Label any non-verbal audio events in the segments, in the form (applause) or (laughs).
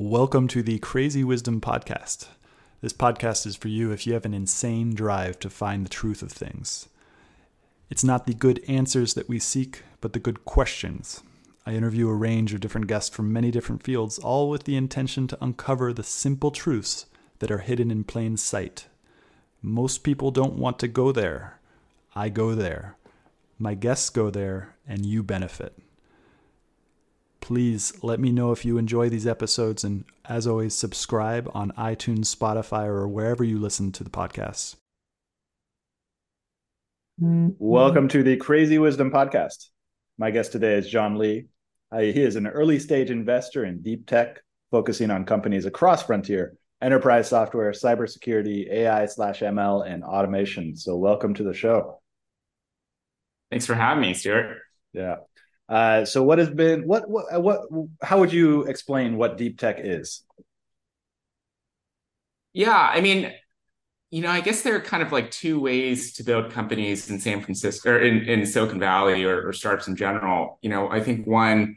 Welcome to the Crazy Wisdom Podcast. This podcast is for you if you have an insane drive to find the truth of things. It's not the good answers that we seek, but the good questions. I interview a range of different guests from many different fields, all with the intention to uncover the simple truths that are hidden in plain sight. Most people don't want to go there. I go there. My guests go there, and you benefit. Please let me know if you enjoy these episodes, and as always, subscribe on iTunes, Spotify, or wherever you listen to the podcasts. Welcome to the Crazy Wisdom Podcast. My guest today is John Lee. He is an early stage investor in deep tech, focusing on companies across frontier, enterprise software, cybersecurity, AI slash ML, and automation. So, welcome to the show. Thanks for having me, Stewart. Yeah. Uh, so what has been what what what how would you explain what deep tech is? Yeah, I mean, you know, I guess there are kind of like two ways to build companies in San Francisco or in, in Silicon Valley or, or startups in general. You know, I think one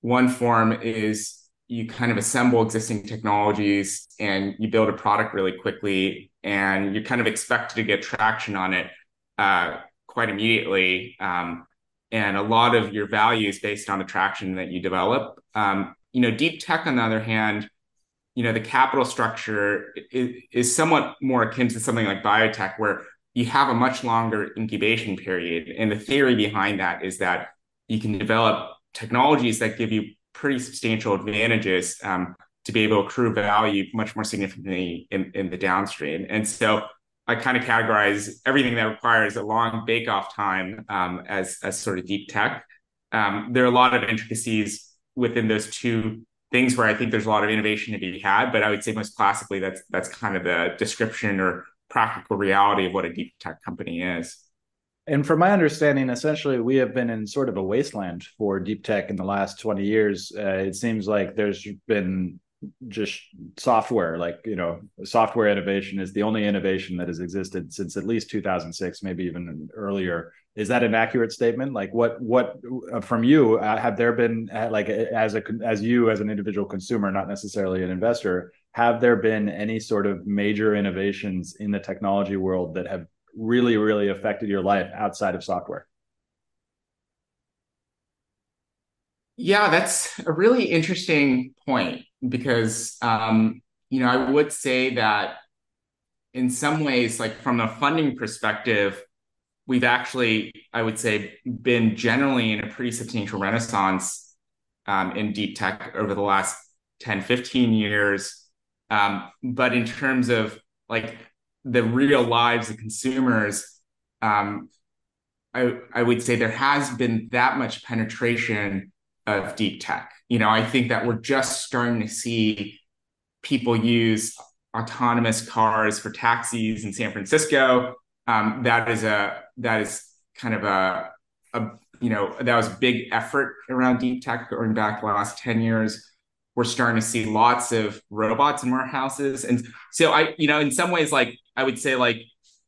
one form is you kind of assemble existing technologies and you build a product really quickly and you kind of expect to get traction on it uh, quite immediately. Um, and a lot of your value is based on the traction that you develop. Um, you know, deep tech, on the other hand, you know, the capital structure is, is somewhat more akin to something like biotech, where you have a much longer incubation period. And the theory behind that is that you can develop technologies that give you pretty substantial advantages um, to be able to accrue value much more significantly in, in the downstream. And so I kind of categorize everything that requires a long bake-off time um, as as sort of deep tech. Um, there are a lot of intricacies within those two things where I think there's a lot of innovation to be had. But I would say most classically, that's that's kind of the description or practical reality of what a deep tech company is. And from my understanding, essentially, we have been in sort of a wasteland for deep tech in the last 20 years. Uh, it seems like there's been just software like you know software innovation is the only innovation that has existed since at least 2006 maybe even earlier. Is that an accurate statement? Like what what uh, from you uh, have there been uh, like as a as you as an individual consumer not necessarily an investor have there been any sort of major innovations in the technology world that have really really affected your life outside of software yeah that's a really interesting point because um, you know I would say that in some ways, like from a funding perspective, we've actually I would say been generally in a pretty substantial renaissance um, in deep tech over the last 10, 15 years. Um, but in terms of like the real lives of consumers, um, I, I would say there has been that much penetration of deep tech. You know, I think that we're just starting to see people use autonomous cars for taxis in San Francisco. Um, that is a that is kind of a, a you know that was a big effort around deep tech going back the last 10 years we're starting to see lots of robots in warehouses and so i you know in some ways like i would say like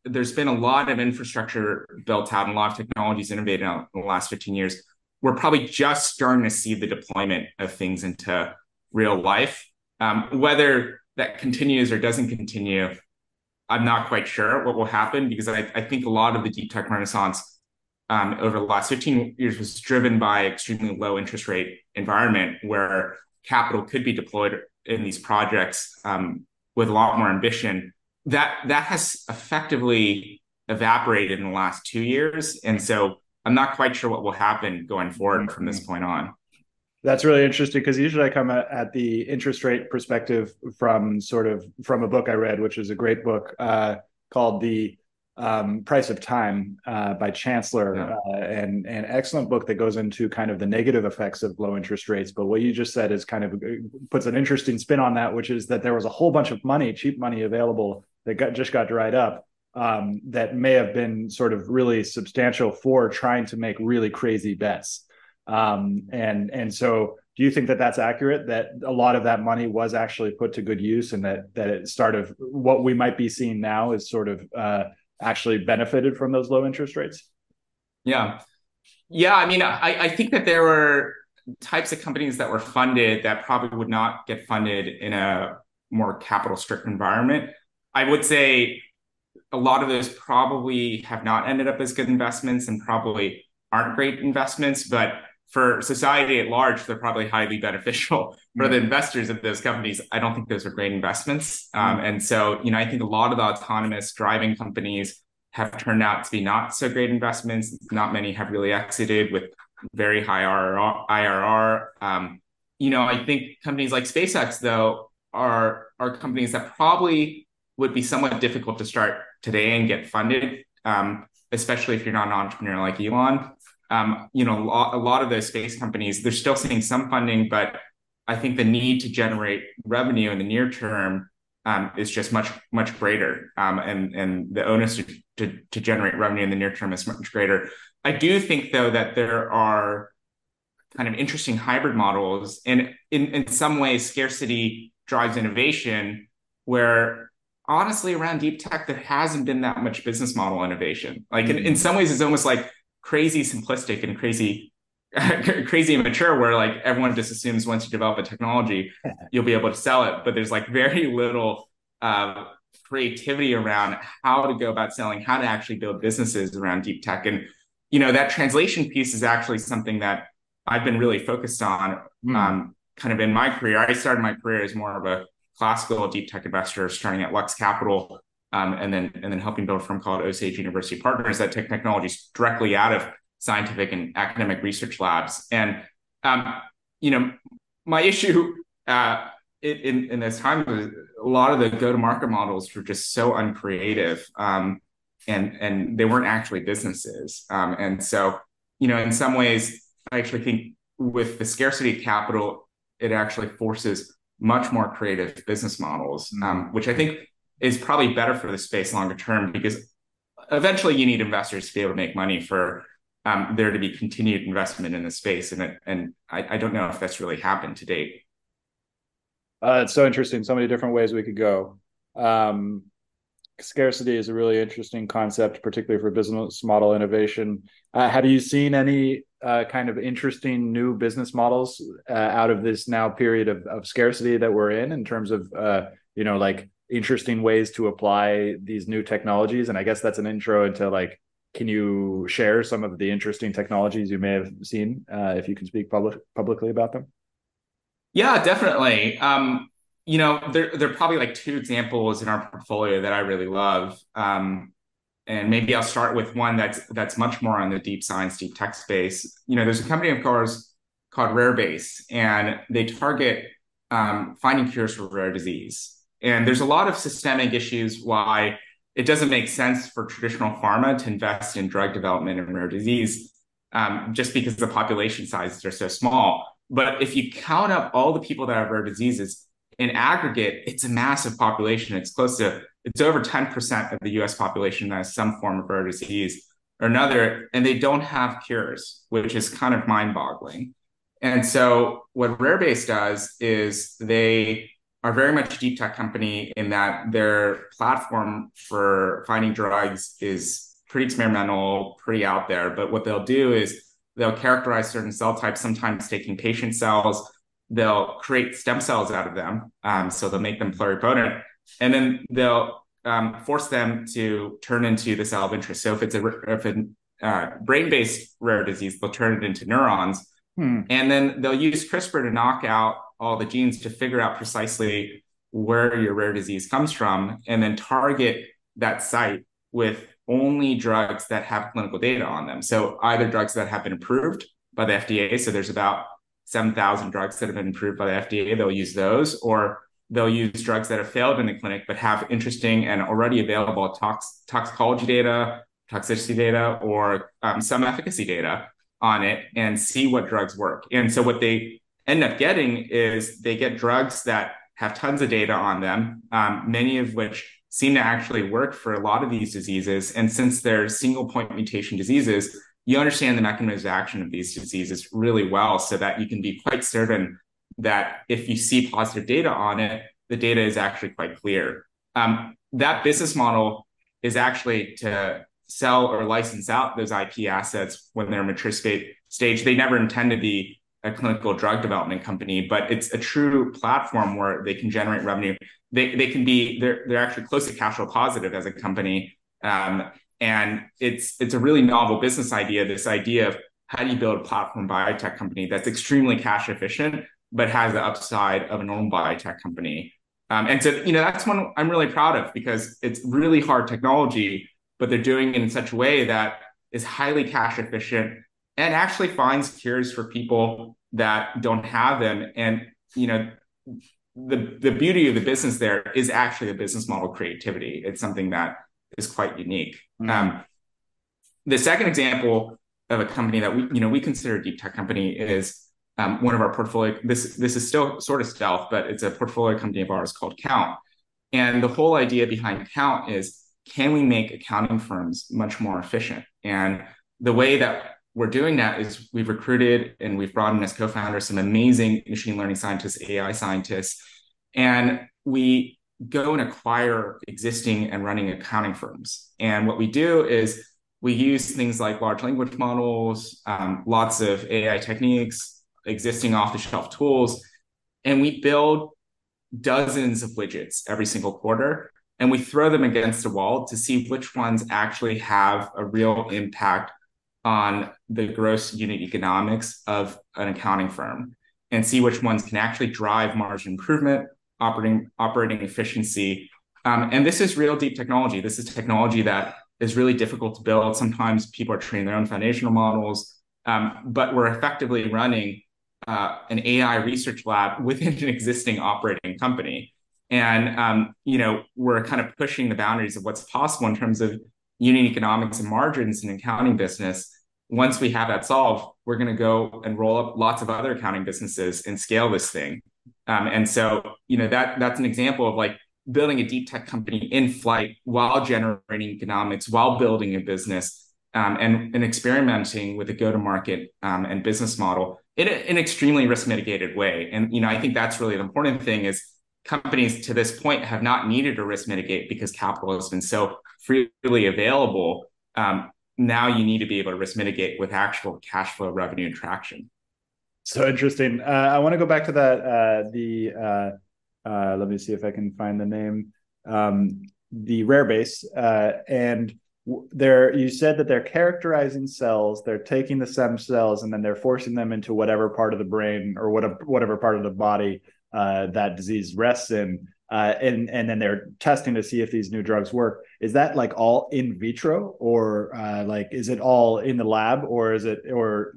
there's been a lot of infrastructure built out and a lot of technologies innovated in the last 15 years we're probably just starting to see the deployment of things into real life. Um, whether that continues or doesn't continue, I'm not quite sure what will happen because I, I think a lot of the deep tech renaissance um, over the last 15 years was driven by extremely low interest rate environment where capital could be deployed in these projects um, with a lot more ambition. That that has effectively evaporated in the last two years, and so I'm not quite sure what will happen going forward from this point on. That's really interesting because usually I come at, at, the interest rate perspective from sort of from a book I read, which is a great book uh, called The um, Price of Time uh, by Chancellor, yeah. uh, and an excellent book that goes into kind of the negative effects of low interest rates. But what you just said is kind of uh, puts an interesting spin on that, which is that there was a whole bunch of money, cheap money available that got just got dried up um, that may have been sort of really substantial for trying to make really crazy bets. Um, and and so, do you think that that's accurate? That a lot of that money was actually put to good use, and that that it sort of what we might be seeing now is sort of uh, actually benefited from those low interest rates. Yeah, yeah. I mean, I, I think that there were types of companies that were funded that probably would not get funded in a more capital strict environment. I would say a lot of those probably have not ended up as good investments and probably aren't great investments, but for society at large, they're probably highly (laughs) beneficial. For the investors of those companies, I don't think those are great investments. Um, mm-hmm. and so, you know, I think a lot of the autonomous driving companies have turned out to be not so great investments. Not many have really exited with very high IRR. Um, you know, I think companies like SpaceX, though, are are companies that probably would be somewhat difficult to start today and get funded, um, especially if you're not an entrepreneur like Elon. Um, you know, a lot, a lot of those space companies, they're still seeing some funding, but I think the need to generate revenue in the near term um, is just much much greater, um, and and the onus to, to, to generate revenue in the near term is much greater. I do think though that there are kind of interesting hybrid models, and in in some ways, scarcity drives innovation, where honestly around deep tech there hasn't been that much business model innovation. Like mm-hmm. in, in some ways, it's almost like crazy simplistic and crazy (laughs) crazy immature where like everyone just assumes once you develop a technology (laughs) you'll be able to sell it but there's like very little uh, creativity around how to go about selling how to actually build businesses around deep tech and you know that translation piece is actually something that i've been really focused on mm. um, kind of in my career i started my career as more of a classical deep tech investor starting at lux capital um, and then and then helping build a firm called osage university partners that take technologies directly out of scientific and academic research labs. And um, you know, my issue uh, in in this time was a lot of the go to market models were just so uncreative, um, and and they weren't actually businesses. Um, and so, you know, in some ways, I actually think with the scarcity of capital, it actually forces much more creative business models, um, which I think is probably better for the space longer term because eventually you need investors to be able to make money for um, there to be continued investment in the space. And it, and I, I, don't know if that's really happened to date. Uh, it's so interesting. So many different ways we could go. Um, scarcity is a really interesting concept, particularly for business model innovation. Uh, have you seen any uh, kind of interesting new business models uh, out of this now period of, of scarcity that we're in, in terms of uh, you know like interesting ways to apply these new technologies? And I guess that's an intro into like can you share some of the interesting technologies you may have seen, uh, if you can speak public, publicly about them? Yeah, definitely. Um, you know, there, there are probably like two examples in our portfolio that I really love. Um, and maybe I'll start with one that's that's much more on the deep science, deep tech space. You know, there's a company of course called Rarebase, and they target um, finding cures for rare disease. And there's a lot of systemic issues why it doesn't make sense for traditional pharma to invest in drug development in rare disease um, just because the population sizes are so small. But if you count up all the people that have rare diseases in aggregate, it's a massive population. It's close to, it's over 10% of the US population that has some form of rare disease or another, and they don't have cures, which is kind of mind boggling. And so what Rarebase does is they are very much a deep tech company in that their platform for finding drugs is pretty experimental, pretty out there. But what they'll do is they'll characterize certain cell types, sometimes taking patient cells. They'll create stem cells out of them. Um, so they'll make them pluripotent. And then they'll um, force them to turn into the cell of interest. So if it's a, if a uh, brain-based rare disease, they'll turn it into neurons. Hmm. And then they'll use CRISPR to knock out all the genes to figure out precisely where your rare disease comes from and then target that site with only drugs that have clinical data on them. So either drugs that have been approved by the FDA, so there's about 7,000 drugs that have been approved by the FDA, they'll use those, or they'll use drugs that have failed in the clinic but have interesting and already available tox- toxicology data, toxicity data, or um, some efficacy data on it and see what drugs work. And so what they end up getting is they get drugs that have tons of data on them, um, many of which seem to actually work for a lot of these diseases. And since they're single point mutation diseases, you understand the mechanism of action of these diseases really well so that you can be quite certain that if you see positive data on it, the data is actually quite clear. Um, that business model is actually to sell or license out those IP assets when they're mature state stage. They never intend to be a clinical drug development company, but it's a true platform where they can generate revenue. They they can be they're they're actually close to cash flow positive as a company. Um, and it's it's a really novel business idea. This idea of how do you build a platform biotech company that's extremely cash efficient but has the upside of a normal biotech company. Um, and so you know that's one I'm really proud of because it's really hard technology, but they're doing it in such a way that is highly cash efficient and actually finds cures for people that don't have them. And you know, the the beauty of the business there is actually the business model creativity. It's something that is quite unique. Mm-hmm. Um, the second example of a company that we you know we consider a deep tech company is um, one of our portfolio. This this is still sort of stealth, but it's a portfolio company of ours called Count. And the whole idea behind Count is can we make accounting firms much more efficient? And the way that we're doing that is we've recruited and we've brought in as co-founders some amazing machine learning scientists, AI scientists, and we go and acquire existing and running accounting firms. And what we do is we use things like large language models, um, lots of AI techniques, existing off-the-shelf tools, and we build dozens of widgets every single quarter and we throw them against the wall to see which ones actually have a real impact on the gross unit economics of an accounting firm and see which ones can actually drive margin improvement, operating operating efficiency. Um, and this is real deep technology. This is technology that is really difficult to build. Sometimes people are training their own foundational models, um, but we're effectively running uh, an AI research lab within an existing operating company. And um, you know, we're kind of pushing the boundaries of what's possible in terms of unit economics and margins in accounting business. Once we have that solved, we're going to go and roll up lots of other accounting businesses and scale this thing. Um, and so, you know, that that's an example of like building a deep tech company in flight while generating economics, while building a business, um, and, and experimenting with a go-to-market um, and business model in an extremely risk mitigated way. And you know, I think that's really the important thing is companies to this point have not needed to risk mitigate because capital has been so freely available. Um, now you need to be able to risk mitigate with actual cash flow revenue and traction. So interesting. Uh, I want to go back to that. Uh, the uh, uh let me see if I can find the name. Um, the rare base uh, and they're you said that they're characterizing cells they're taking the stem cells and then they're forcing them into whatever part of the brain or whatever whatever part of the body uh, that disease rests in, uh, and and then they're testing to see if these new drugs work. Is that like all in vitro, or uh, like is it all in the lab, or is it or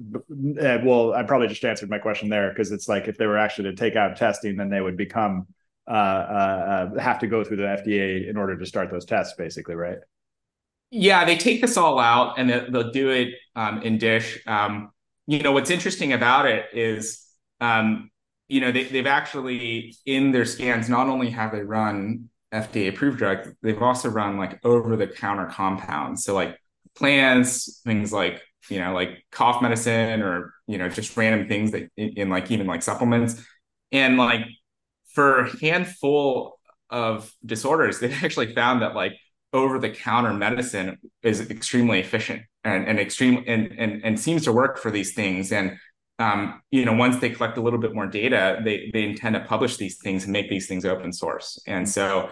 uh, well, I probably just answered my question there because it's like if they were actually to take out testing, then they would become uh, uh, have to go through the FDA in order to start those tests, basically, right? Yeah, they take this all out and they'll do it um, in dish. Um, you know what's interesting about it is um, you know, they, they've actually in their scans not only have they run FDA approved drugs, they've also run like over the counter compounds. So like plants, things like you know like cough medicine or you know just random things that in, in like even like supplements, and like for a handful of disorders, they've (laughs) actually found that like over the counter medicine is extremely efficient and, and extreme and, and and seems to work for these things and um, you know, once they collect a little bit more data, they they intend to publish these things and make these things open source. And so,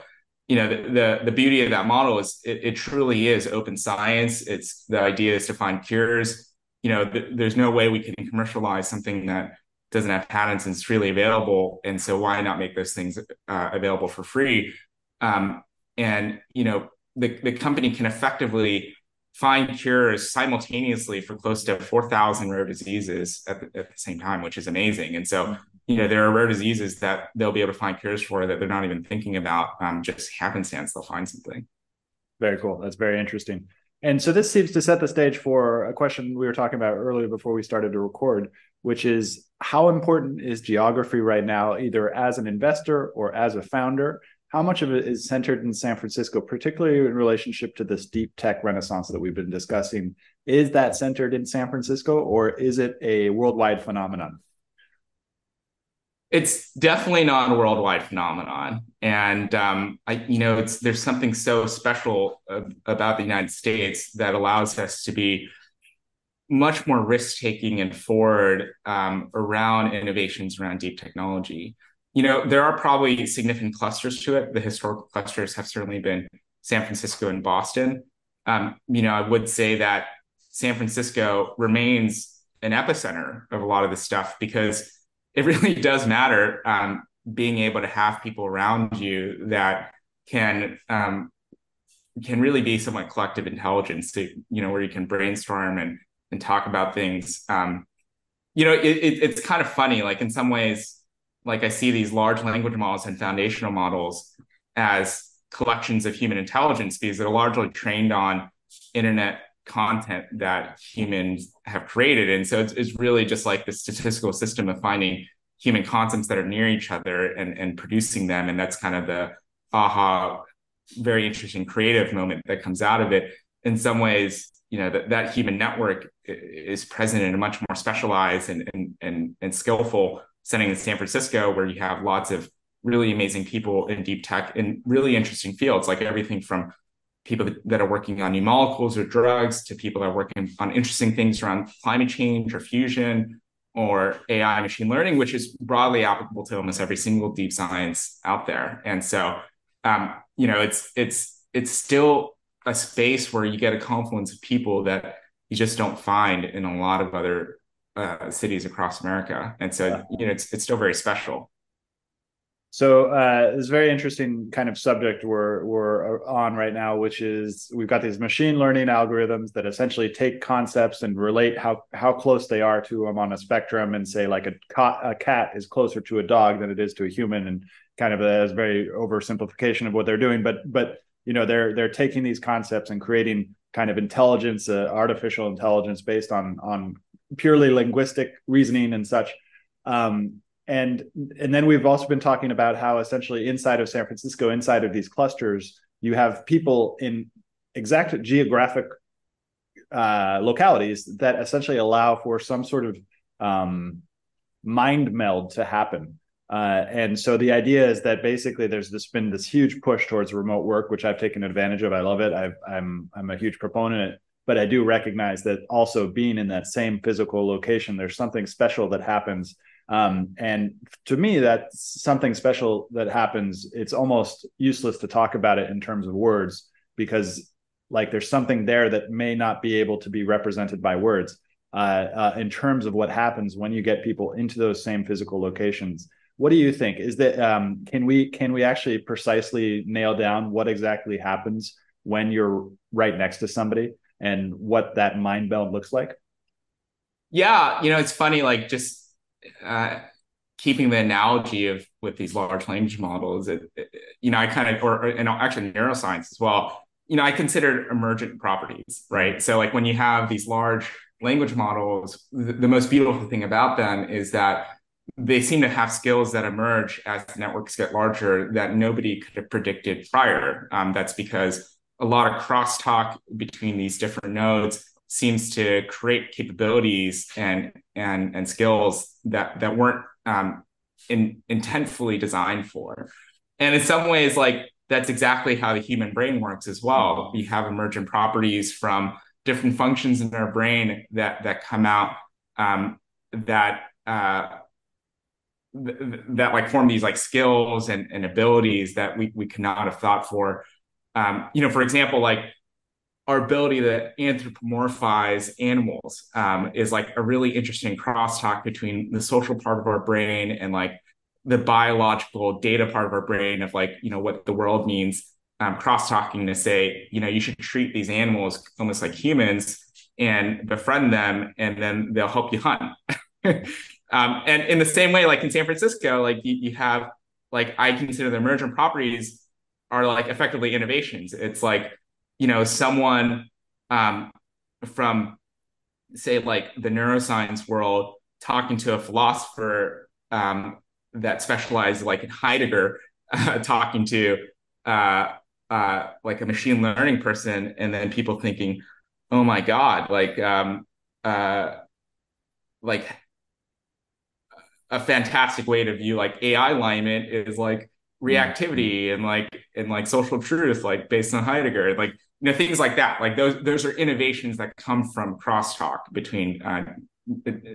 you know, the the, the beauty of that model is it, it, truly is open science. It's the idea is to find cures. You know, th- there's no way we can commercialize something that doesn't have patents and is freely available. And so, why not make those things uh, available for free? Um, and you know, the the company can effectively find cures simultaneously for close to 4,000 rare diseases at the, at the, same time, which is amazing. And so, you know, there are rare diseases that they'll be able to find cures for that they're not even thinking about. Um, just happenstance, they'll find something. Very cool. That's very interesting. And so this seems to set the stage for a question we were talking about earlier before we started to record, which is how important is geography right now, either as an investor or as a founder? How much of it is centered in San Francisco, particularly in relationship to this deep tech renaissance that we've been discussing? Is that centered in San Francisco or is it a worldwide phenomenon? It's definitely not a worldwide phenomenon, and um, I, you know, it's there's something so special about the United States that allows us to be much more risk taking and forward um, around innovations around deep technology. You know, there are probably significant clusters to it. The historical clusters have certainly been San Francisco and Boston. Um, you know, I would say that San Francisco remains an epicenter of a lot of this stuff because it (laughs) really does matter um, being able to have people around you that can um, can really be somewhat collective intelligence to you know where you can brainstorm and and talk about things um, you know it, it, it's kind of funny like in some ways like i see these large language models and foundational models as collections of human intelligence because they're largely trained on internet content that humans have created. And so it's, it's really just like the statistical system of finding human concepts that are near each other and, and producing them. And that's kind of the aha very interesting creative moment that comes out of it. In some ways you know that, that human network is present in a much more specialized and, and and and skillful setting in san francisco where you have lots of really amazing people in deep tech in really interesting fields like everything from people that are working on new molecules or drugs to people that are working on interesting things around climate change or fusion or AI machine learning, which is broadly applicable to almost every single deep science out there. And so um, you know, it's it's it's still a space where you get a confluence of people that you just don't find in a lot of other uh, cities across America, and so you know, it's it's still very special. So uh, this very interesting kind of subject we're we're on right now, which is we've got these machine learning algorithms that essentially take concepts and relate how how close they are to them on a spectrum, and say like a, cat, a cat is closer to a dog than it is to a human, and kind of a, a very oversimplification of what they're doing. But but you know they're they're taking these concepts and creating kind of intelligence, uh, artificial intelligence based on on purely linguistic reasoning and such. Um, and and then we've also been talking about how essentially inside of San Francisco, inside of these clusters, you have people in exact geographic uh, localities that essentially allow for some sort of um, mind meld to happen. Uh, and so the idea is that basically there's this been this huge push towards remote work, which I've taken advantage of. I love it. i I'm, I'm a huge proponent, but I do recognize that also being in that same physical location, there's something special that happens um, and to me, that's something special that happens. It's almost useless to talk about it in terms of words because, like, there's something there that may not be able to be represented by words. Uh, uh, in terms of what happens when you get people into those same physical locations, what do you think? Is that um, can we can we actually precisely nail down what exactly happens when you're right next to somebody and what that mind meld looks like? Yeah, you know, it's funny. Like just uh, keeping the analogy of with these large language models, it, it, you know, I kind of, or, or and actually neuroscience as well, you know, I consider emergent properties, right? So like when you have these large language models, the, the most beautiful thing about them is that they seem to have skills that emerge as networks get larger that nobody could have predicted prior. Um, that's because a lot of crosstalk between these different nodes seems to create capabilities and and and skills that that weren't um, in, intentfully designed for. And in some ways, like that's exactly how the human brain works as well. We have emergent properties from different functions in our brain that that come out um, that uh, th- that like form these like skills and, and abilities that we we cannot have thought for. Um, you know, for example, like our ability to anthropomorphize animals um, is like a really interesting crosstalk between the social part of our brain and like the biological data part of our brain of like you know what the world means um, cross-talking to say you know you should treat these animals almost like humans and befriend them and then they'll help you hunt. (laughs) Um, and in the same way like in san francisco like you, you have like i consider the emergent properties are like effectively innovations. It's like you know someone um, from say like the neuroscience world talking to a philosopher um, that specialized like in Heidegger uh, (laughs) talking to uh, uh, like a machine learning person and then people thinking oh my god like um, uh, like a fantastic way to view like AI alignment is like reactivity and like and like social truth like based on Heidegger like you know things like that. Like those those are innovations that come from crosstalk between uh,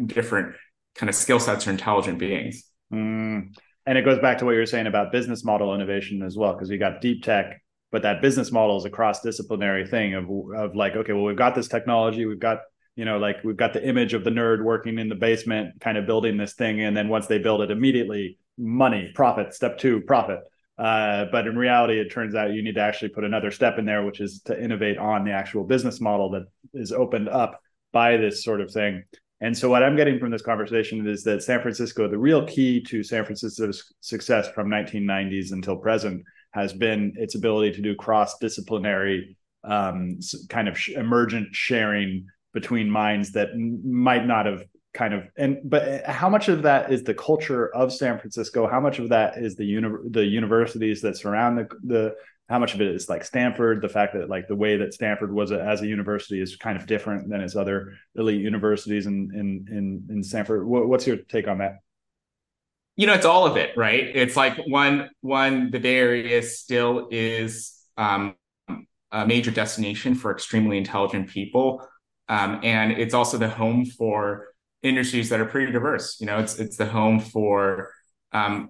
different kind of skill sets or intelligent beings. Mm. and it goes back to what you were saying about business model innovation as well because we got deep tech but that business model is a cross disciplinary thing of of like okay well we've got this technology we've got you know like we've got the image of the nerd working in the basement kind of building this thing and then once they build it immediately money profit step two profit uh, but in reality, it turns out you need to actually put another step in there, which is to innovate on the actual business model that is opened up by this sort of thing. And so, what I'm getting from this conversation is that San Francisco, the real key to San Francisco's success from 1990s until present, has been its ability to do cross disciplinary um, kind of emergent sharing between minds that might not have kind of and but how much of that is the culture of San Francisco? How much of that is the uni- the universities that surround the the how much of it is like Stanford, the fact that like the way that Stanford was a, as a university is kind of different than its other elite universities in in in, in Stanford. What, what's your take on that? You know, it's all of it, right? It's like one one the Bay Area still is um, a major destination for extremely intelligent people, um, and it's also the home for industries that are pretty diverse. You know, it's it's the home for um,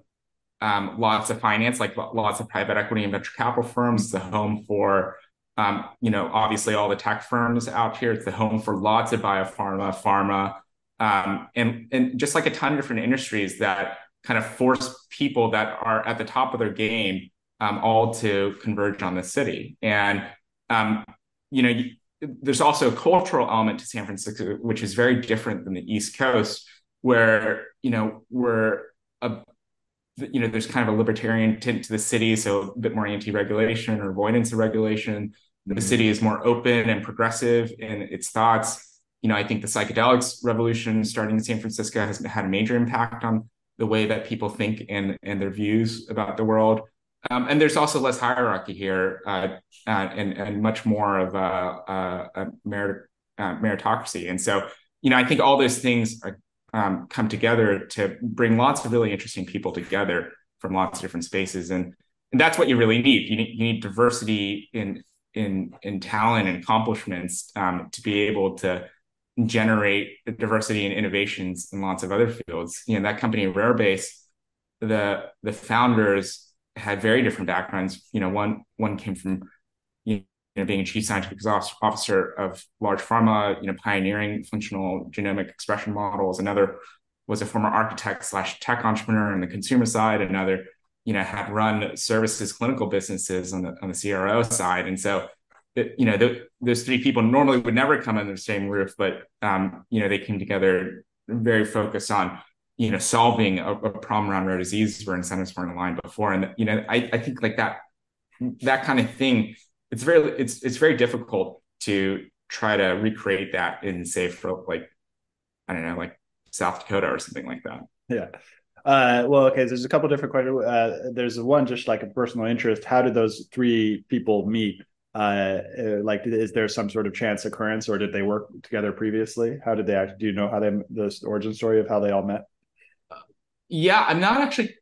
um, lots of finance, like lots of private equity and venture capital firms. It's the home for um, you know, obviously all the tech firms out here. It's the home for lots of biopharma, pharma, um, and and just like a ton of different industries that kind of force people that are at the top of their game um, all to converge on the city. And um, you know, there's also a cultural element to San Francisco, which is very different than the East Coast, where you know we're a you know there's kind of a libertarian tint to the city, so a bit more anti-regulation or avoidance of regulation. The mm-hmm. city is more open and progressive in its thoughts. You know, I think the psychedelics revolution starting in San Francisco has had a major impact on the way that people think and and their views about the world. Um, and there's also less hierarchy here uh, uh, and, and much more of a, a, a merit, uh, meritocracy. And so, you know, I think all those things are, um, come together to bring lots of really interesting people together from lots of different spaces. And, and that's what you really need. You need, you need diversity in, in, in talent and accomplishments um, to be able to generate diversity and innovations in lots of other fields. You know, that company Rarebase, the, the founders had very different backgrounds. You know, one one came from you know being a chief scientific officer of large pharma, you know, pioneering functional genomic expression models. Another was a former architect slash tech entrepreneur on the consumer side. Another, you know, had run services clinical businesses on the on the CRO side. And so, you know, the, those three people normally would never come under the same roof, but um, you know, they came together very focused on you know solving a, a problem around rare disease where incentives weren't aligned before and you know I, I think like that that kind of thing it's very it's it's very difficult to try to recreate that in say for like i don't know like south dakota or something like that yeah uh, well, okay. There's a couple different questions. Uh, there's one just like a personal interest. How did those three people meet? Uh, uh, like, is there some sort of chance occurrence, or did they work together previously? How did they actually? Do you know how they the origin story of how they all met? Yeah, I'm not actually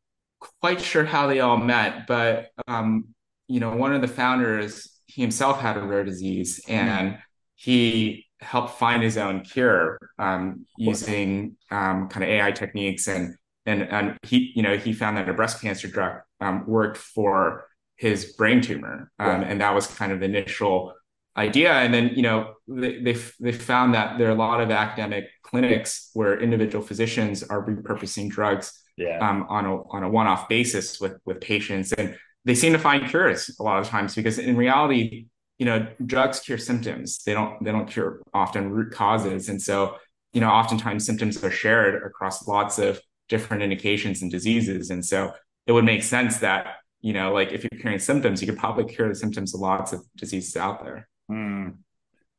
quite sure how they all met, but um, you know, one of the founders, he himself had a rare disease, and he helped find his own cure um, using um, kind of AI techniques, and and and he, you know, he found that a breast cancer drug um, worked for his brain tumor, um, and that was kind of the initial idea. And then, you know, they, they, they found that there are a lot of academic clinics where individual physicians are repurposing drugs yeah. um, on a, on a one-off basis with, with patients. And they seem to find cures a lot of times because in reality, you know, drugs cure symptoms. They don't, they don't cure often root causes. And so, you know, oftentimes symptoms are shared across lots of different indications and diseases. And so it would make sense that, you know, like if you're curing symptoms, you could probably cure the symptoms of lots of diseases out there. Hmm.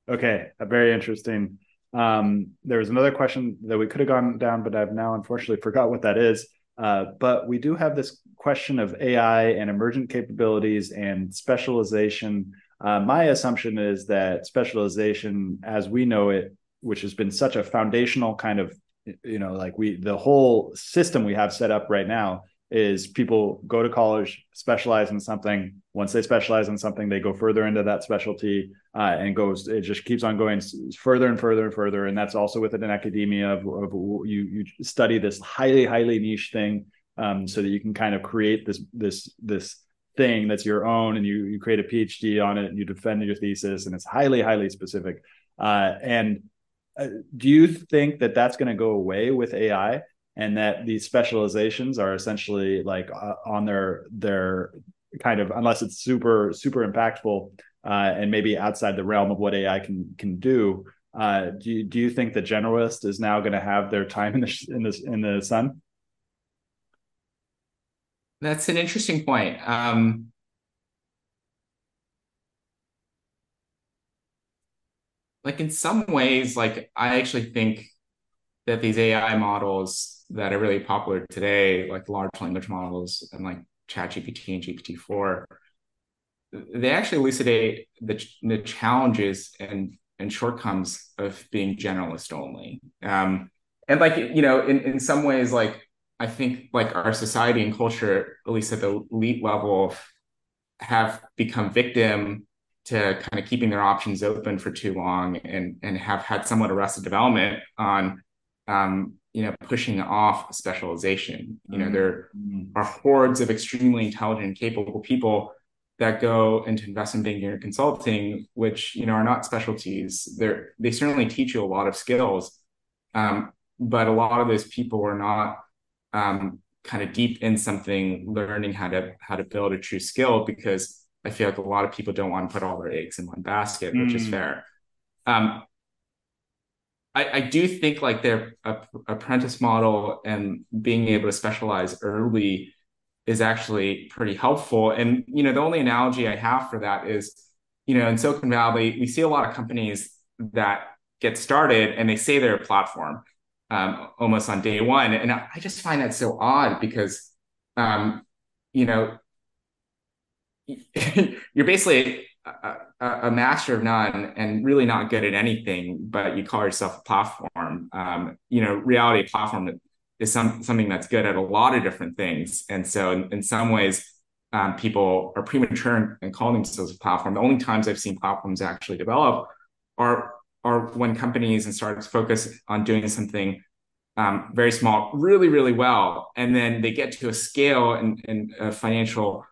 Okay, very interesting. Um, there was another question that we could have gone down, but I've now unfortunately forgot what that is. Uh, but we do have this question of AI and emergent capabilities and specialization. Uh, my assumption is that specialization, as we know it, which has been such a foundational kind of, you know, like we, the whole system we have set up right now is people go to college, specialize in something. Once they specialize in something, they go further into that specialty uh, and goes. It just keeps on going further and further and further. And that's also within academia of, of you you study this highly highly niche thing um, so that you can kind of create this this this thing that's your own, and you you create a PhD on it, and you defend your thesis, and it's highly highly specific. Uh, and uh, do you think that that's going to go away with AI? And that these specializations are essentially like uh, on their their kind of unless it's super super impactful uh, and maybe outside the realm of what AI can can do. Uh, do you, do you think the generalist is now going to have their time in the in the in the sun? That's an interesting point. Um, like in some ways, like I actually think that these AI models that are really popular today, like large language models and like ChatGPT and GPT-4, they actually elucidate the, the challenges and and shortcomings of being generalist only. Um, and like you know, in in some ways, like I think like our society and culture, at least at the elite level, have become victim to kind of keeping their options open for too long and and have had somewhat arrested development on um, you know, pushing off specialization. You know, there mm-hmm. are hordes of extremely intelligent and capable people that go into investment banking or consulting, which you know are not specialties. They're they certainly teach you a lot of skills, um, but a lot of those people are not um, kind of deep in something, learning how to how to build a true skill. Because I feel like a lot of people don't want to put all their eggs in one basket, mm. which is mm. fair. Um, I, I do think like their apprentice model and being able to specialize early is actually pretty helpful. And you know, the only analogy I have for that is, you know, in Silicon Valley, we see a lot of companies that get started and they say they're a platform um, almost on day one, and I just find that so odd because, um, you know, (laughs) you're basically a, a, master of none and really not good at anything, but you call yourself a platform. Um, you know, reality platform is some something that's good at a lot of different things. And so, in, in some ways, um, people are premature and calling themselves a platform. The only times I've seen platforms actually develop are are when companies and startups focus on doing something um, very small, really, really well, and then they get to a scale and, and financial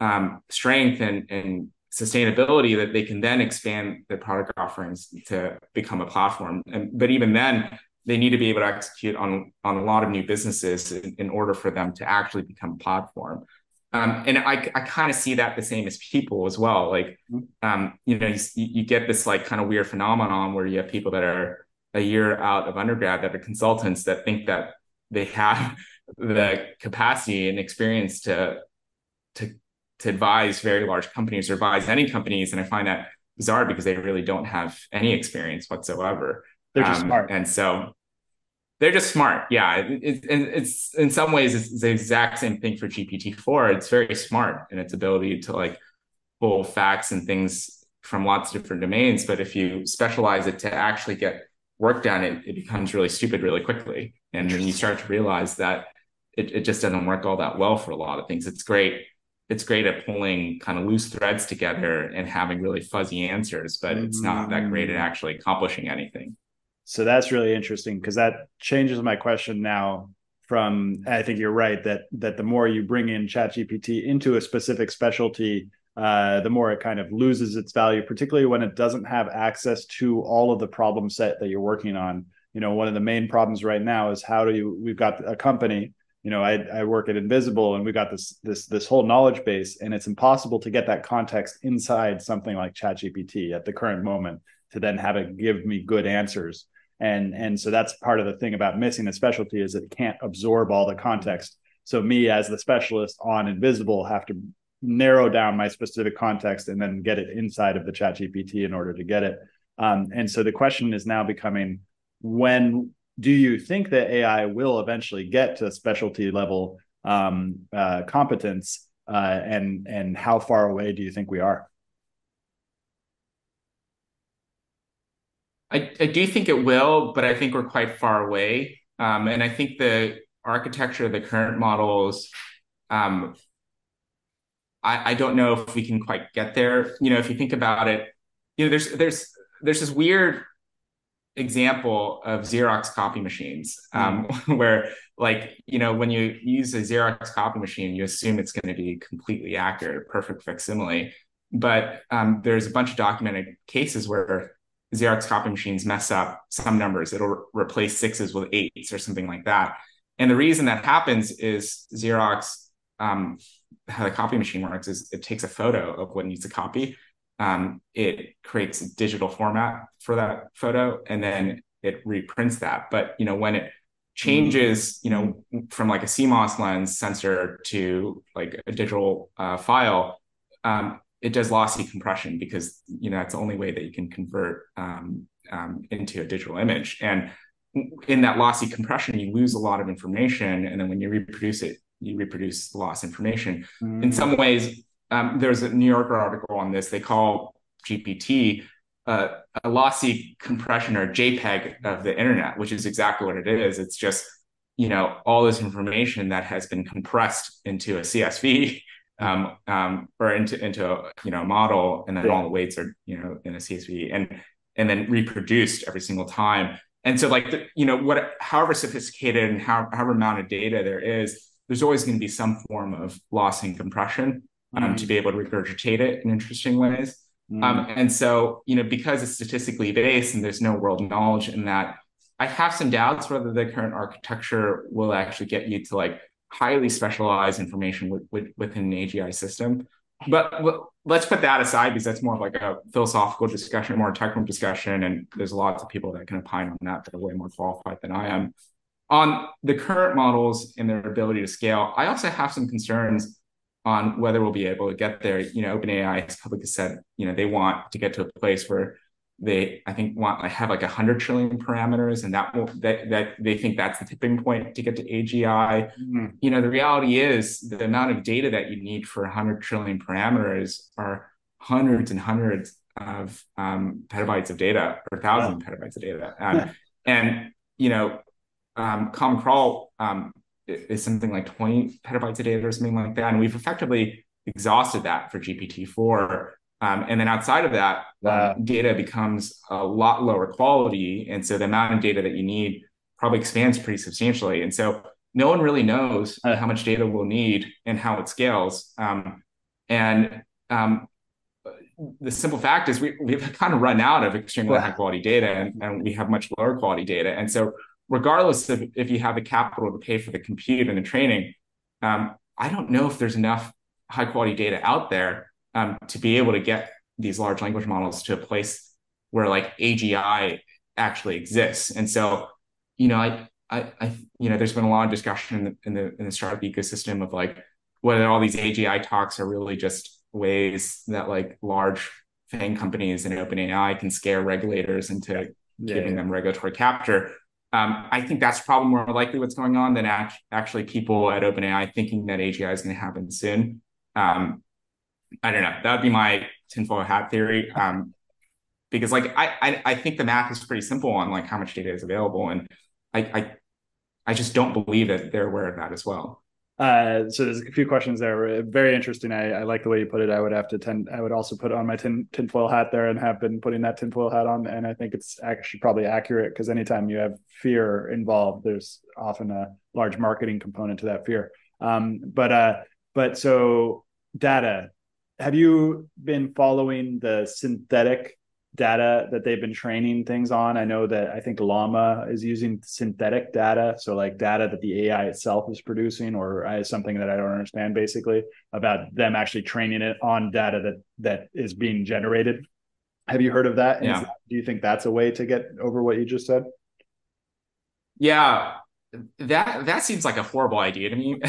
um, strength and, and sustainability that they can then expand their product offerings to become a platform. And but even then, they need to be able to execute on on a lot of new businesses in, in order for them to actually become a platform. Um, and I, I kind of see that the same as people as well. Like, um, you know, you, you get this like kind of weird phenomenon where you have people that are a year out of undergrad that are consultants that think that they have (laughs) the capacity and experience to to to advise very large companies or advise any companies. And I find that bizarre because they really don't have any experience whatsoever. They're just um, smart. And so they're just smart. Yeah. It, it, it's in some ways, it's the exact same thing for GPT-4. It's very smart in its ability to like pull facts and things from lots of different domains. But if you specialize it to actually get work done, it, it becomes really stupid really quickly. And then you start to realize that it, it just doesn't work all that well for a lot of things. It's great it's great at pulling kind of loose threads together and having really fuzzy answers, but it's not that great at mm. actually accomplishing anything. So that's really interesting because that changes my question now from I think you're right that that the more you bring in ChatGPT into a specific specialty, uh, the more it kind of loses its value, particularly when it doesn't have access to all of the problem set that you're working on. You know, one of the main problems right now is how do you? We've got a company you know, I, I work at Invisible and we got this this this whole knowledge base, and it's impossible to get that context inside something like ChatGPT at the current moment to then have it give me good answers. And and so that's part of the thing about missing a specialty is that it can't absorb all the context. So me as the specialist on Invisible have to narrow down my specific context and then get it inside of the ChatGPT in order to get it. Um, and so the question is now becoming when do you think that AI will eventually get to specialty level um, uh, competence, uh, and and how far away do you think we are? I, I do think it will, but I think we're quite far away. Um, and I think the architecture of the current models um, I, I don't know if we can quite get there. You know, if you think about it, you know, there's there's there's this weird example of Xerox copy machines, um, mm. (laughs) where like you know when you use a Xerox copy machine, you assume it's going to be completely accurate, perfect facsimile. But um, there's a bunch of documented cases where Xerox copy machines mess up some numbers. It'll re- replace sixes with eights or something like that. And the reason that happens is Xerox, um, how the copy machine works is it takes a photo of what needs to copy. Um, it creates a digital format for that photo, and then it reprints that. But you know when it changes, you know, from like a CMOS lens sensor to like a digital uh, file, um, it does lossy compression because you know that's the only way that you can convert um, um, into a digital image. And in that lossy compression, you lose a lot of information, and then when you reproduce it, you reproduce lost information. Mm. In some ways, um, there's a New Yorker article on this. They call GPT uh, a lossy compression or JPEG of the internet, which is exactly what it is. It's just you know all this information that has been compressed into a CSV (laughs) um, um, or into into a, you know a model, and then all the weights are you know in a CSV, and and then reproduced every single time. And so, like the, you know, what however sophisticated and how, however amount of data there is, there's always going to be some form of loss in compression um, mm to be able to regurgitate it in interesting ways. mm Um, and so, you know, because it's statistically based and there's no world knowledge in that, I have some doubts whether the current architecture will actually get you to like highly specialized information with, with, within an AGI system. But well, let's put that aside because that's more of like a philosophical discussion, more technical discussion, and there's lots of people that can opine on that that are way more qualified than I am. On the current models and their ability to scale, I also have some concerns on whether we'll be able to get there. You know, OpenAI has publicly said, you know, they want to get to a place where they I think want like have like a hundred trillion parameters, and that will that that they think that's the tipping point to get to AGI. Mm-hmm. You know, the reality is the amount of data that you need for a hundred trillion parameters are hundreds and hundreds of um, petabytes of data or thousand wow. petabytes of data, um, and you know, um, Common Crawl um, is something like twenty petabytes of data or something like that, and we've effectively exhausted that for GPT four. Um, and then outside of that, um, data becomes a lot lower quality. And so the amount of data that you need probably expands pretty substantially. And so no one really knows uh, how much data we'll need and how it scales. Um, and um, the simple fact is we, we've (laughs) kind of run out of extremely high quality data and, and we have much lower quality data. And so regardless of if you have the capital to pay for the compute and the training, um, I don't know if there's enough high quality data out there um, to be able to get these large language models to a place where like AGI actually exists. And so, you know, I, I, I you know, there's been a lot of discussion in the, in the, in the startup ecosystem of like whether all these AGI talks are really just ways that like large FANG companies and OpenAI can scare regulators into yeah, giving them regulatory capture. Um, I think that's probably more likely what's going on than act- actually people at OpenAI thinking that AGI is going to happen soon. Um, I don't know. That would be my tinfoil hat theory. Um, because like I, I, I think the math is pretty simple on like how much data is available, and I I, I just don't believe that they're aware of that as well. Uh, so there's a few questions there. Very interesting. I, I like the way you put it. I would have to tend. I would also put on my tin tinfoil hat there, and have been putting that tinfoil hat on. And I think it's actually probably accurate because anytime you have fear involved, there's often a large marketing component to that fear. Um, but uh, but so data have you been following the synthetic data that they've been training things on? I know that I think Llama is using synthetic data, so like data that the AI itself is producing, or uh, something that I don't understand basically about them actually training it on data that that is being generated. Have you heard of that? Yeah. That, do you think that's a way to get over what you just said? Yeah, that that seems like a horrible idea to me.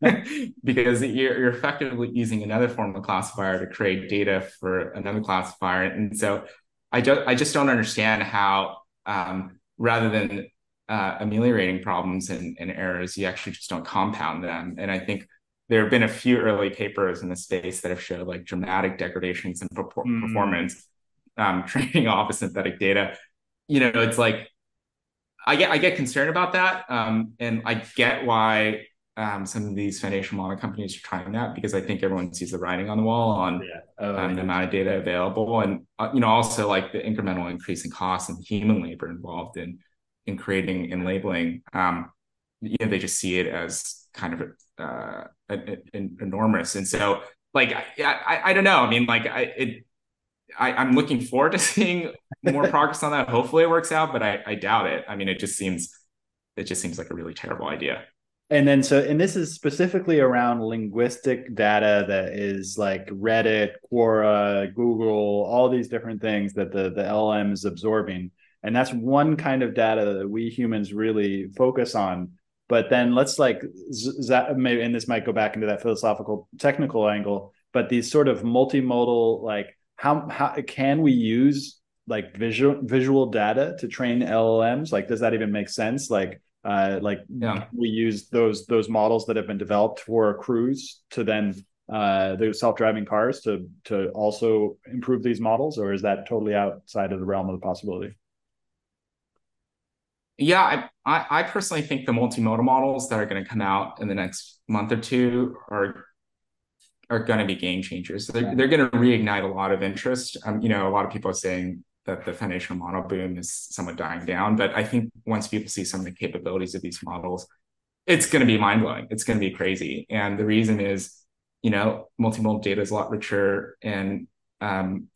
(laughs) because you're, you're effectively using another form of classifier to create data for another classifier. And so I, just I just don't understand how, um, rather than uh, ameliorating problems and, and, errors, you actually just don't compound them. And I think there have been a few early papers in the space that have showed like dramatic degradations in mm. performance um, (laughs) training off of synthetic data. You know, it's like I get I get concerned about that, um, and I get why um, some of these foundation model companies are trying that because I think everyone sees the writing on the wall on yeah. oh, um, the amount of data available, and uh, you know also like the incremental increase in costs and human labor involved in in creating and labeling. Um, you know, they just see it as kind of uh, enormous, and so like I, I, I don't know. I mean, like I it. I, I'm looking forward to (laughs) seeing more (laughs) progress on that. Hopefully, it works out, but I, I doubt it. I mean, it just seems it just seems like a really terrible idea and then so and this is specifically around linguistic data that is like reddit quora google all these different things that the the llm is absorbing. And that's one kind of data that we humans really focus on. But then let's like maybe and this might go back into that philosophical technical angle but these sort of multimodal like how how can we use like visual visual data to train llms like does that even make sense? Like uh, like yeah. we use those those models that have been developed for cruise to then uh, the self-driving cars to to also improve these models, or is that totally outside of the realm of the possibility? Yeah, I, I, I personally think the multimodal models that are going to come out in the next month or two are are going to be game changers. They're, they're going to reignite a lot of interest. Um, you know, a lot of people are saying that the foundational model boom is somewhat dying down. But I think once people see some of the capabilities of these models, it's going to be mind blowing. It's going to be crazy. And the reason is, you know, multimodal data is a lot richer, and um,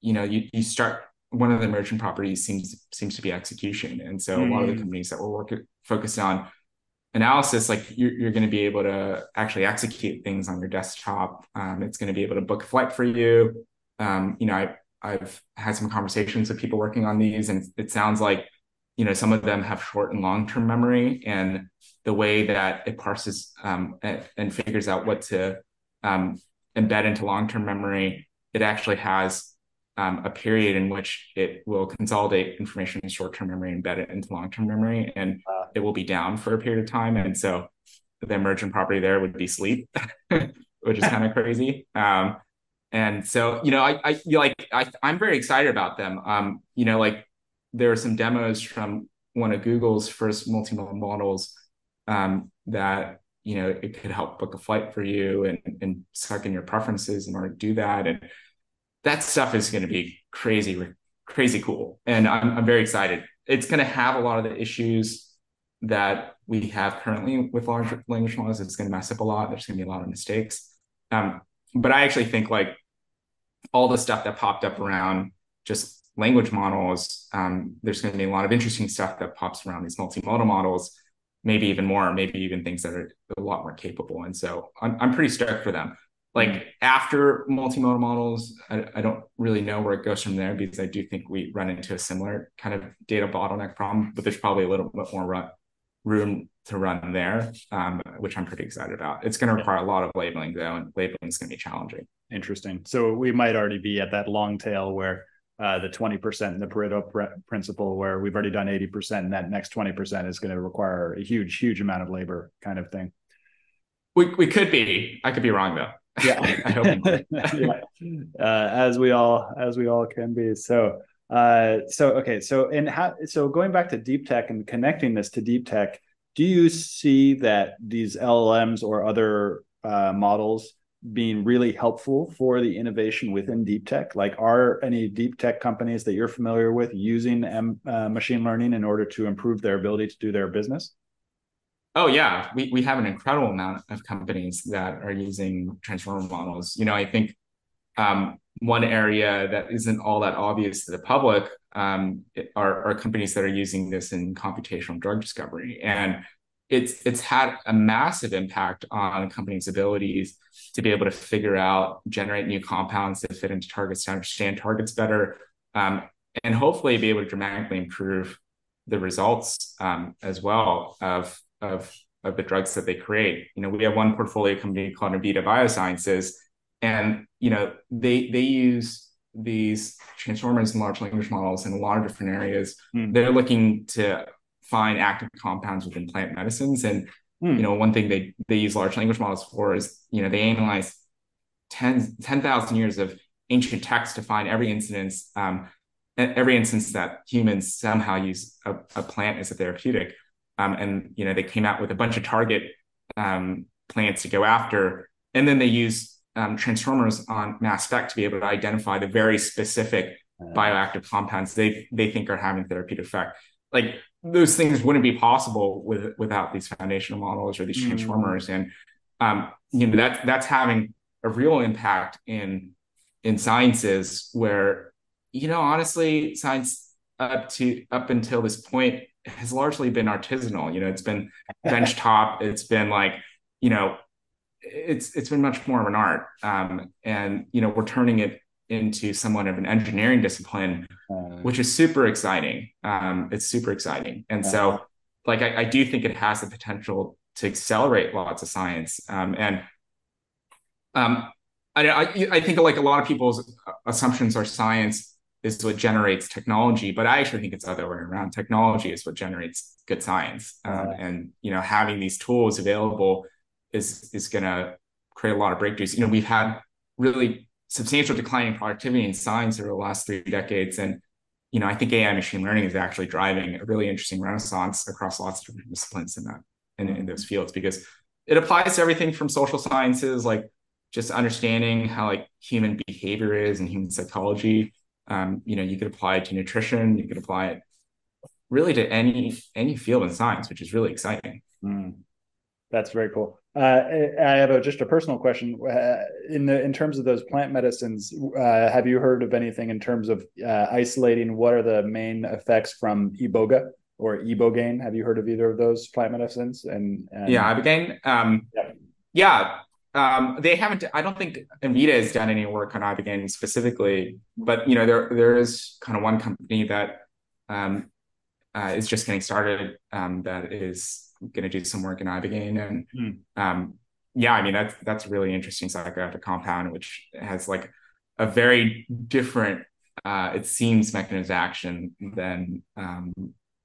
you know, you you start one of the emerging properties seems seems to be execution. And so mm. a lot of the hmm. companies that we're working focused on analysis, like you're, you're going to be able to actually execute things on your desktop. Um, it's going to be able to book a flight for you. Um, you know, I, I've had some conversations with people working on these, and it sounds like you know some of them have short and long term memory, and the way that it parses um, and, and, figures out what to um, embed into long term memory, it actually has um, a period in which it will consolidate information in short term memory, embed it into long term memory, and it will be down for a period of time. And so the emergent property there would be sleep, (laughs) which is kind of crazy. Um, and so you know i i like I, i'm very excited about them. Um you know like there are some demos from one of google's first multimodal models um that you know it could help book a flight for you and and suck in your preferences in order to do that. And that stuff is going to be crazy crazy cool. And i'm, I'm very excited. It's going to have a lot of the issues that we have currently with large language models. It's going to mess up a lot. There's going to be a lot of mistakes. Um, but I actually think like all the stuff that popped up around just language models, um, there's going to be a lot of interesting stuff that pops around these multimodal models, maybe even more, maybe even things that are a lot more capable. And so I'm, I'm pretty stoked for them. Like after multimodal models, I, I don't really know where it goes from there because I do think we run into a similar kind of data bottleneck problem, but there's probably a little bit more room to run there, um, which I'm pretty excited about. It's going to require a lot of labeling though, and labeling is going to be challenging. Interesting. So we might already be at that long tail where uh, the 20% in the Pareto pr- principle, where we've already done 80%, and that next 20% is going to require a huge, huge amount of labor kind of thing. We, we could be. I could be wrong though. Yeah, (laughs) I hope. (laughs) yeah. Uh, as we all as we all can be. So uh, so okay, so and how so going back to deep tech and connecting this to deep tech, do you see that these LLMs or other uh, models being really helpful for the innovation within deep tech? Like, are any deep tech companies that you're familiar with using M, uh, machine learning in order to improve their ability to do their business? Oh yeah, we, we have an incredible amount of companies that are using transformer models. You know, I think um, one area that isn't all that obvious to the public um, are, are companies that are using this in computational drug discovery, and it's it's had a massive impact on companies' abilities to be able to figure out, generate new compounds that fit into targets, to understand targets better, um, and hopefully be able to dramatically improve the results um, as well of of of the drugs that they create. You know, we have one portfolio company called Enveda Biosciences and you know they they use these transformers and large language models in a lot of different areas mm. they're looking to find active compounds within plant medicines and mm. you know one thing they they use large language models for is you know they analyze 10 10,000 years of ancient texts to find every instance um, every instance that humans somehow use a, a plant as a therapeutic um, and you know they came out with a bunch of target um, plants to go after, and then they use um, transformers on mass spec to be able to identify the very specific bioactive compounds they they think are having therapeutic effect. Like those things wouldn't be possible with without these foundational models or these mm. transformers, and um, you know that that's having a real impact in in sciences where you know honestly science up to up until this point has largely been artisanal you know it's been (laughs) benchtop it's been like you know it's it's been much more of an art um, and you know we're turning it into somewhat of an engineering discipline uh, which is super exciting um, it's super exciting. And uh, so like I, I, do think it has the potential to accelerate lots of science um, and um, I, I, I think like a lot of people's assumptions are science is what generates technology, but I actually think it's the other way around. Technology is what generates good science, um, and you know having these tools available is is going to create a lot of breakthroughs. You know we've had really substantial decline in productivity in science over the last three decades, and you know I think AI machine learning is actually driving a really interesting renaissance across lots of different disciplines in that in, in those fields because it applies to everything from social sciences like just understanding how like human behavior is and human psychology. Um, you know, you could apply it to nutrition, you could apply it really to any any field in science, which is really exciting. Mm. That's very cool. Uh, I have a, just a personal question. Uh, in the in terms of those plant medicines, uh, have you heard of anything in terms of uh, isolating what are the main effects from iboga or ibogaine? Have you heard of either of those plant medicines? And, and... yeah, ibogaine. Um, yeah. yeah, um, they haven't. I don't think Enveda has done any work on ibogaine specifically, but you know there there is kind of one company that um, uh, is just getting started um, that is going to do some work in ibogaine, and mm. yeah, I mean that's that's a really interesting psychoactive compound, which has like a very different, uh, it seems, mechanism of action than um,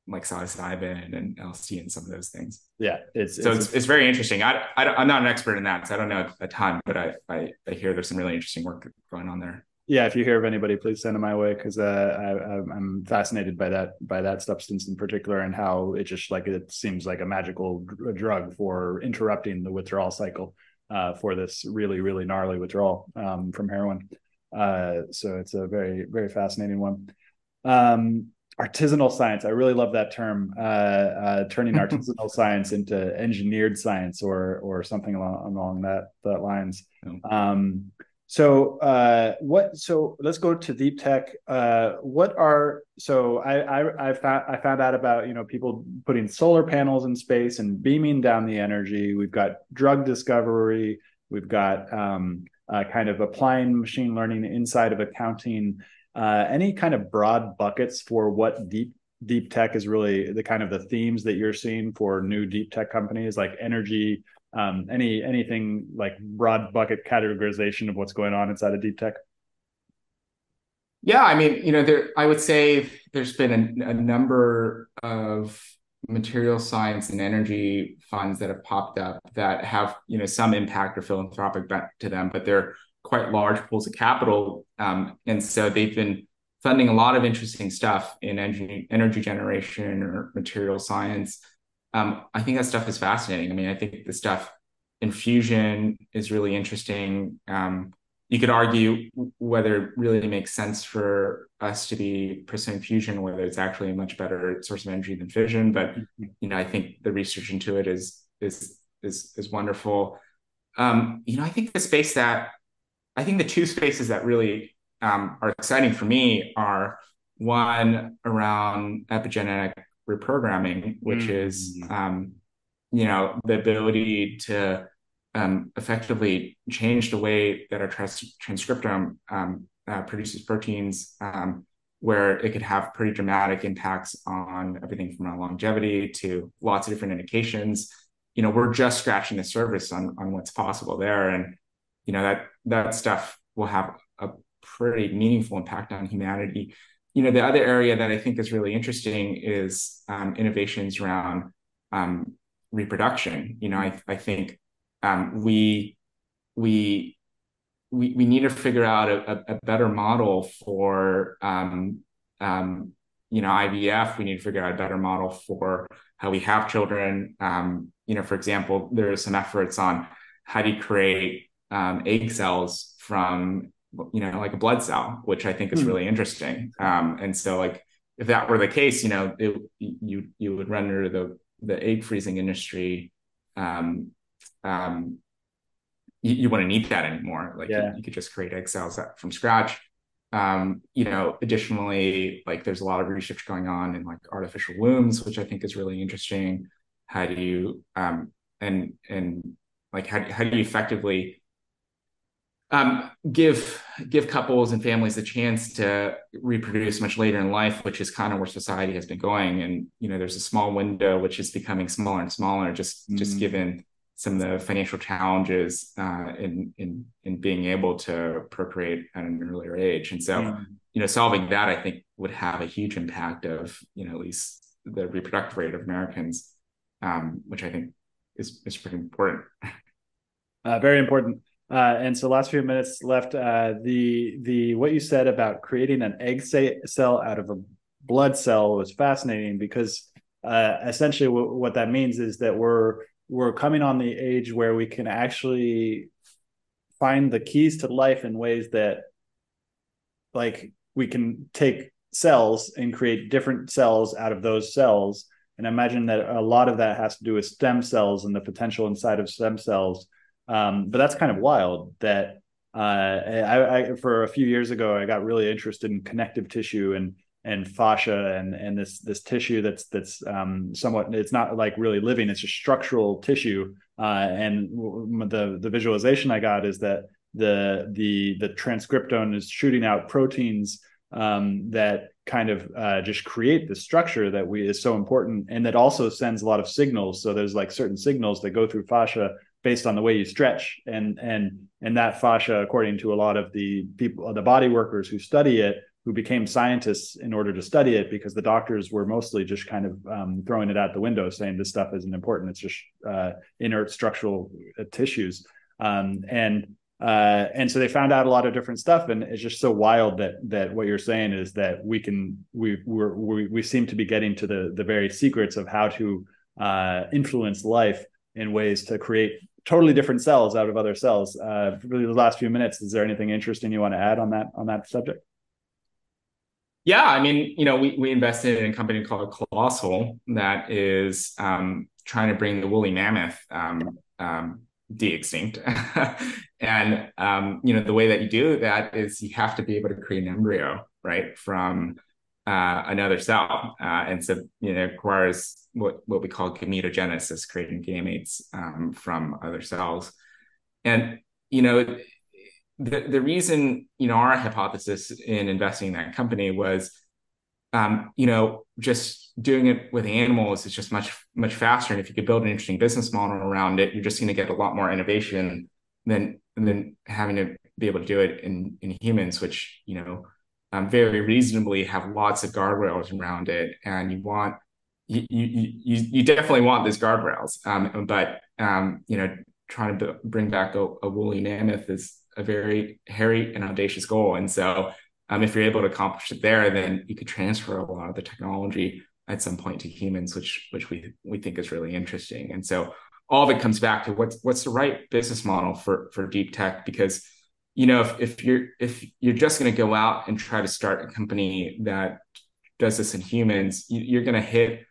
like psilocybin and LSD and some of those things. Yeah, it's so it's, it's, it's very interesting. I, I am not an expert in that, so I don't know a ton, but I, I, I hear there's some really interesting work going on there. Yeah, if you hear of anybody, please send them my way because uh, I, am fascinated by that by that substance in particular and how it just like it seems like a magical drug for interrupting the withdrawal cycle uh, for this really really gnarly withdrawal um, from heroin. Uh, so it's a very very fascinating one. Um, artisanal science. I really love that term. Uh, uh, turning (laughs) artisanal science into engineered science, or or something along along that that lines. Um, so uh, what? So let's go to deep tech. Uh, what are so I, I I found I found out about you know people putting solar panels in space and beaming down the energy. We've got drug discovery. We've got um, uh, kind of applying machine learning inside of accounting uh, any kind of broad buckets for what deep deep tech is really the kind of the themes that you're seeing for new deep tech companies like energy um, any anything like broad bucket categorization of what's going on inside of deep tech yeah i mean you know there i would say there's been a, a number of material science and energy funds that have popped up that have you know some impact or philanthropic to them but they're quite large pools of capital. Um, and so they've been funding a lot of interesting stuff in energy, energy generation or material science. Um, I think that stuff is fascinating. I mean, I think the stuff in fusion is really interesting. Um, you could argue whether it really makes sense for us to be pursuing fusion, whether it's actually a much better source of energy than fission. But mm-hmm. you know, I think the research into it is is is is wonderful. Um, you know, I think the space that I think the two spaces that really um, are exciting for me are one around epigenetic reprogramming, which mm-hmm. is um, you know the ability to um, effectively change the way that our trans- transcriptome um, uh, produces proteins, um, where it could have pretty dramatic impacts on everything from longevity to lots of different indications. You know, we're just scratching the surface on on what's possible there, and you know that that stuff will have a pretty meaningful impact on humanity. You know, the other area that I think is really interesting is um, innovations around um, reproduction. You know, I, I think um, we we we we need to figure out a, a better model for um, um, you know IVF. We need to figure out a better model for how we have children. Um, you know, for example, there are some efforts on how do you create egg cells from you know like a blood cell, which I think is hmm. really interesting. Um, and so like if that were the case, you know, it, you you would render the the egg freezing industry um, um, you, you wouldn't need that anymore. Like yeah. you, you, could just create egg cells from scratch. Um, you know, additionally, like there's a lot of research going on in like artificial wombs, which I think is really interesting. How do you um, and and like how how do you effectively um, give give couples and families a chance to reproduce much later in life, which is kind of where society has been going. And you know, there's a small window which is becoming smaller and smaller, just mm. just given some of the financial challenges uh, in in in being able to procreate at an earlier age. And so, mm. you know, solving that I think would have a huge impact of you know at least the reproductive rate of Americans, um, which I think is is pretty important. (laughs) Uh, very important. Uh, and so, last few minutes left. Uh, the the what you said about creating an egg cell out of a blood cell was fascinating because uh, essentially w- what that means is that we're we're coming on the age where we can actually find the keys to life in ways that like we can take cells and create different cells out of those cells and imagine that a lot of that has to do with stem cells and the potential inside of stem cells um, but that's kind of wild that uh, I, I, for a few years ago i got really interested in connective tissue and and fascia and and this this tissue that's that's um, somewhat it's not like really living it's just structural tissue. Uh, and the the visualization I got is that the the the transcriptome is shooting out proteins um, that kind of uh, just create the structure that we is so important. And that also sends a lot of signals. So there's like certain signals that go through fascia based on the way you stretch. And and and that fascia according to a lot of the people the body workers who study it who became scientists in order to study it because the doctors were mostly just kind of um, throwing it out the window saying this stuff isn't important. It's just uh, inert structural uh, tissues. Um, and uh, and so they found out a lot of different stuff. And it's just so wild that that what you're saying is that we can we we we seem to be getting to the the very secrets of how to uh, influence life in ways to create totally different cells out of other cells. Uh, for the last few minutes is there anything interesting you want to add on that on that subject? Yeah, I mean, you know, we, we invested in a company called Colossal that is um, trying to bring the woolly mammoth um, um, de-extinct. (laughs) and um, you know, the way that you do that is you have to be able to create an embryo, right, from uh, another cell, uh, and so you know, it requires what what we call gametogenesis, creating gametes um, from other cells. And you know, the, the reason, you know, our hypothesis in investing in that company was, um, you know, just doing it with animals is just much, much faster. And if you could build an interesting business model around it, you're just going to get a lot more innovation than, than having to be able to do it in, in humans, which, you know, um, very reasonably have lots of guardrails around it. And you want, you, you, you, definitely want those guardrails. Um, but, um, you know, trying to bring back a, a woolly mammoth is, a very hairy and audacious goal. And so, um, if you're able to accomplish it there, then you could transfer a lot of the technology at some point to humans, which which we we think is really interesting. And so, all of it comes back to what's what's the right business model for for deep tech because you know if, if you're if you're just going to go out and try to start a company that does this in humans you, are going to hit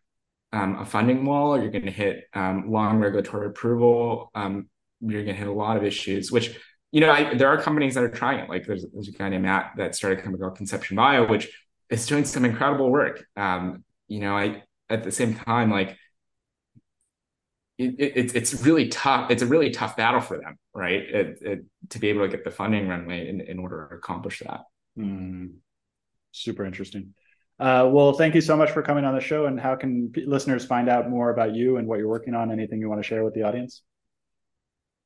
um, a funding wall you're going to hit um, long regulatory approval um, you're going to hit a lot of issues which you know, I, there are companies that are trying it. Like there's, there's a guy named Matt that started a company called Conception Bio, which is doing some incredible work. Um, you know, I at the same time, like it, it, it's really tough. It's a really tough battle for them, right? It, to be able to get the funding runway in, in order to accomplish that. Mm, super interesting. Uh, well, thank you so much for coming on the show. And how can p- listeners find out more about you and what you're working on? Anything you want to share with the audience?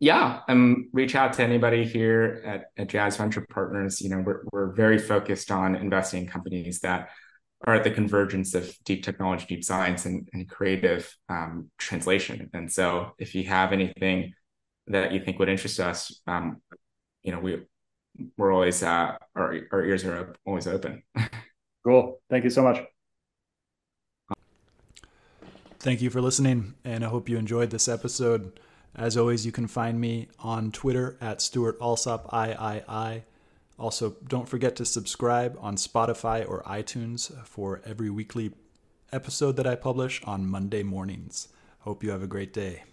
yeah, um, reach out to anybody here at, at Jazz Venture Partners. You know, we're, we're very focused on investing in companies that are at the convergence of deep technology, deep science, and, and creative um, translation. And so, if you have anything that you think would interest us, um, you know, we we're always uh, our our ears are always open. (laughs) Cool. Thank you so much. Thank you for listening, and I hope you enjoyed this episode. As always, you can find me on Twitter at Stewart Alsop III. Also, don't forget to subscribe on Spotify or iTunes for every weekly episode that I publish on Monday mornings. Hope you have a great day.